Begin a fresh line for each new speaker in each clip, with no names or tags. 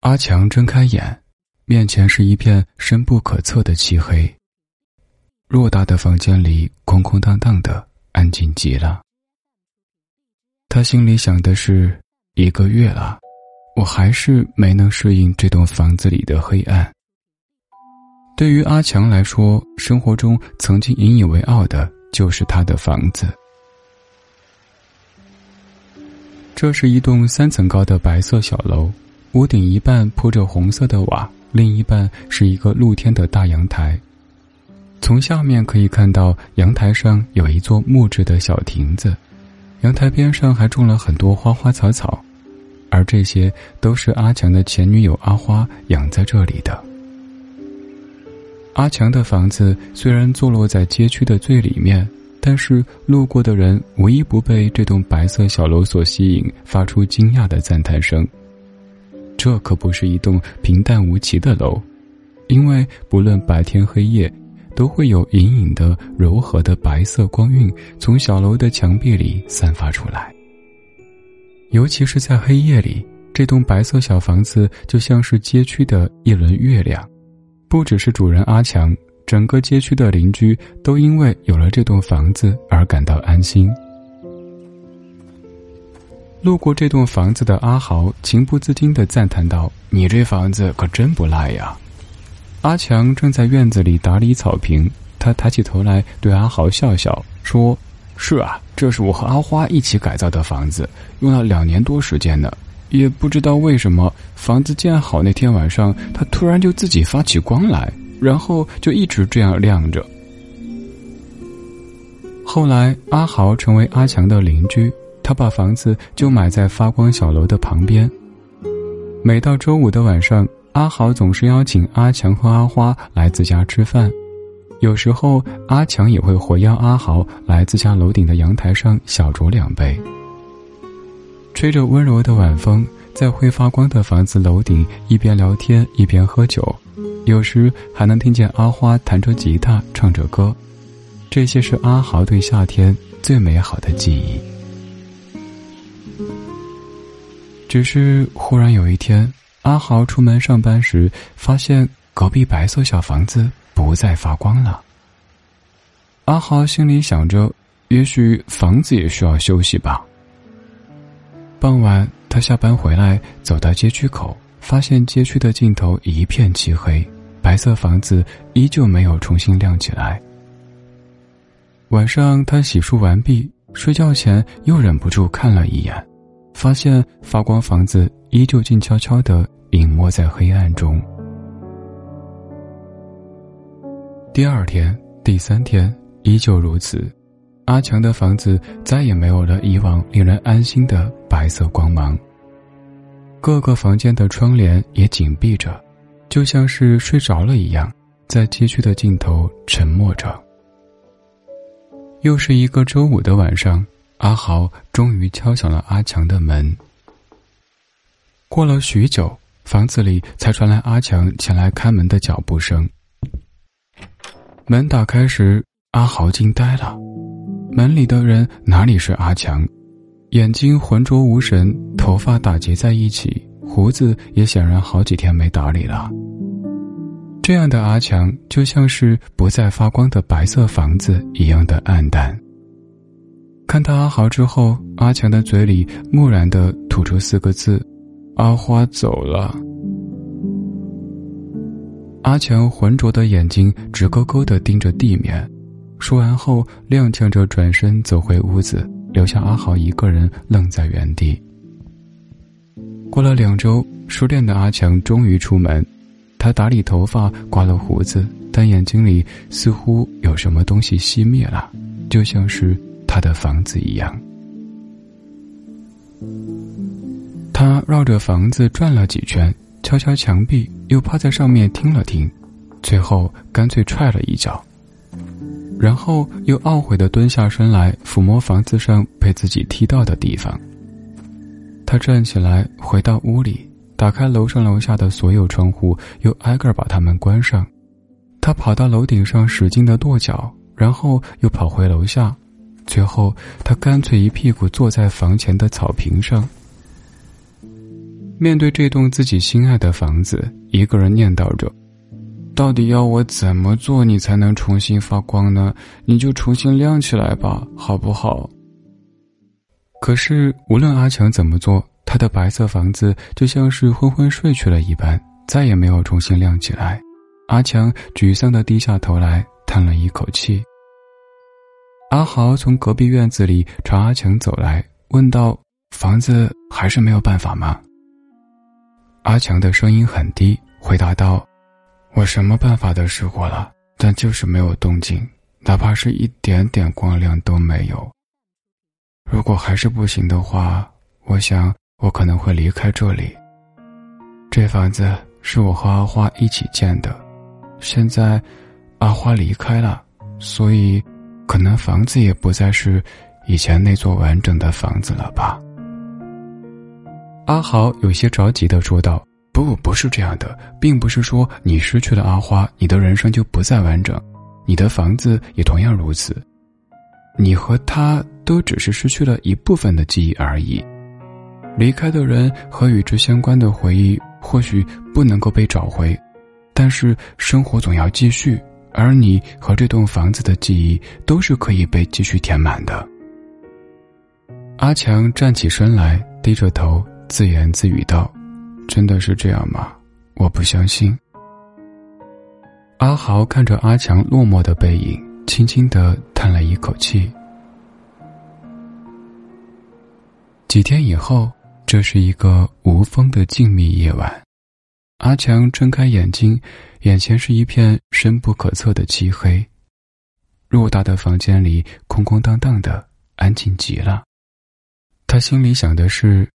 阿强睁开眼，面前是一片深不可测的漆黑。偌大的房间里空空荡荡的，安静极了。他心里想的是：一个月了，我还是没能适应这栋房子里的黑暗。对于阿强来说，生活中曾经引以为傲的就是他的房子。这是一栋三层高的白色小楼，屋顶一半铺着红色的瓦，另一半是一个露天的大阳台。从下面可以看到，阳台上有一座木质的小亭子，阳台边上还种了很多花花草草，而这些都是阿强的前女友阿花养在这里的。阿强的房子虽然坐落在街区的最里面，但是路过的人无一不被这栋白色小楼所吸引，发出惊讶的赞叹声。这可不是一栋平淡无奇的楼，因为不论白天黑夜，都会有隐隐的柔和的白色光晕从小楼的墙壁里散发出来。尤其是在黑夜里，这栋白色小房子就像是街区的一轮月亮。不只是主人阿强，整个街区的邻居都因为有了这栋房子而感到安心。路过这栋房子的阿豪情不自禁的赞叹道：“你这房子可真不赖呀！”阿强正在院子里打理草坪，他抬起头来对阿豪笑笑说：“是啊，这是我和阿花一起改造的房子，用了两年多时间呢。”也不知道为什么，房子建好那天晚上，它突然就自己发起光来，然后就一直这样亮着。后来，阿豪成为阿强的邻居，他把房子就买在发光小楼的旁边。每到周五的晚上，阿豪总是邀请阿强和阿花来自家吃饭，有时候阿强也会回邀阿豪来自家楼顶的阳台上小酌两杯。吹着温柔的晚风，在会发光的房子楼顶，一边聊天一边喝酒，有时还能听见阿花弹着吉他唱着歌，这些是阿豪对夏天最美好的记忆。只是忽然有一天，阿豪出门上班时，发现隔壁白色小房子不再发光了。阿豪心里想着，也许房子也需要休息吧。傍晚，他下班回来，走到街区口，发现街区的尽头一片漆黑，白色房子依旧没有重新亮起来。晚上，他洗漱完毕，睡觉前又忍不住看了一眼，发现发光房子依旧静悄悄的隐没在黑暗中。第二天、第三天，依旧如此。阿强的房子再也没有了以往令人安心的白色光芒。各个房间的窗帘也紧闭着，就像是睡着了一样，在街区的尽头沉默着。又是一个周五的晚上，阿豪终于敲响了阿强的门。过了许久，房子里才传来阿强前来开门的脚步声。门打开时，阿豪惊呆了。门里的人哪里是阿强？眼睛浑浊无神，头发打结在一起，胡子也显然好几天没打理了。这样的阿强就像是不再发光的白色房子一样的暗淡。看到阿豪之后，阿强的嘴里木然的吐出四个字：“阿花走了。”阿强浑浊的眼睛直勾勾的盯着地面。说完后，踉跄着转身走回屋子，留下阿豪一个人愣在原地。过了两周，熟练的阿强终于出门，他打理头发，刮了胡子，但眼睛里似乎有什么东西熄灭了，就像是他的房子一样。他绕着房子转了几圈，敲敲墙壁，又趴在上面听了听，最后干脆踹了一脚。然后又懊悔的蹲下身来抚摸房子上被自己踢到的地方。他站起来回到屋里，打开楼上楼下的所有窗户，又挨个把它们关上。他跑到楼顶上使劲的跺脚，然后又跑回楼下，最后他干脆一屁股坐在房前的草坪上。面对这栋自己心爱的房子，一个人念叨着：“到底要我怎么做，你才能重新发光呢？你就重新亮起来吧，好不好？”可是无论阿强怎么做，他的白色房子就像是昏昏睡去了一般，再也没有重新亮起来。阿强沮丧地低下头来，叹了一口气。阿豪从隔壁院子里朝阿强走来，问道：“房子还是没有办法吗？”阿强的声音很低，回答道：“我什么办法都试过了，但就是没有动静，哪怕是一点点光亮都没有。如果还是不行的话，我想我可能会离开这里。这房子是我和阿花一起建的，现在阿花离开了，所以可能房子也不再是以前那座完整的房子了吧。”阿豪有些着急的说道：“不，不是这样的，并不是说你失去了阿花，你的人生就不再完整，你的房子也同样如此。你和他都只是失去了一部分的记忆而已。离开的人和与之相关的回忆或许不能够被找回，但是生活总要继续，而你和这栋房子的记忆都是可以被继续填满的。”阿强站起身来，低着头。自言自语道：“真的是这样吗？我不相信。”阿豪看着阿强落寞的背影，轻轻的叹了一口气。几天以后，这是一个无风的静谧夜晚，阿强睁开眼睛，眼前是一片深不可测的漆黑。偌大的房间里空空荡荡的，安静极了。他心里想的是。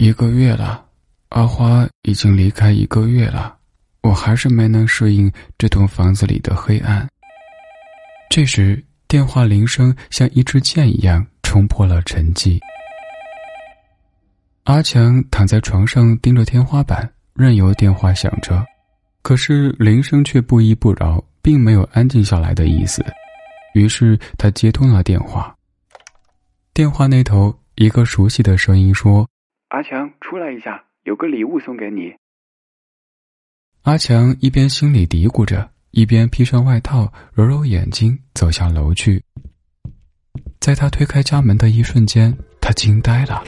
一个月了，阿花已经离开一个月了，我还是没能适应这栋房子里的黑暗。这时，电话铃声像一支箭一样冲破了沉寂。阿强躺在床上盯着天花板，任由电话响着，可是铃声却不依不饶，并没有安静下来的意思。于是他接通了电话。电话那头，一个熟悉的声音说。
阿强，出来一下，有个礼物送给你。
阿强一边心里嘀咕着，一边披上外套，揉揉眼睛，走向楼去。在他推开家门的一瞬间，他惊呆了。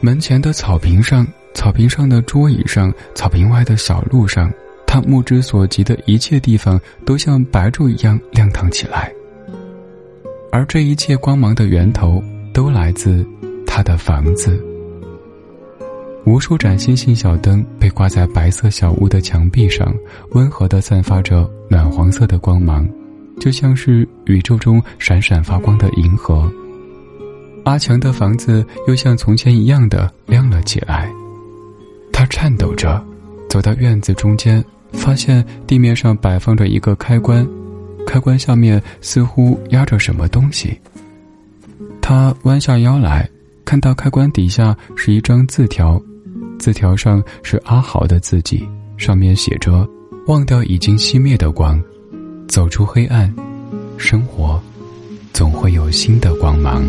门前的草坪上，草坪上的桌椅上，草坪外的小路上，他目之所及的一切地方都像白昼一样亮堂起来。而这一切光芒的源头，都来自他的房子。无数盏星星小灯被挂在白色小屋的墙壁上，温和的散发着暖黄色的光芒，就像是宇宙中闪闪发光的银河。阿强的房子又像从前一样的亮了起来。他颤抖着走到院子中间，发现地面上摆放着一个开关，开关下面似乎压着什么东西。他弯下腰来，看到开关底下是一张字条。字条上是阿豪的字迹，上面写着：“忘掉已经熄灭的光，走出黑暗，生活总会有新的光芒。”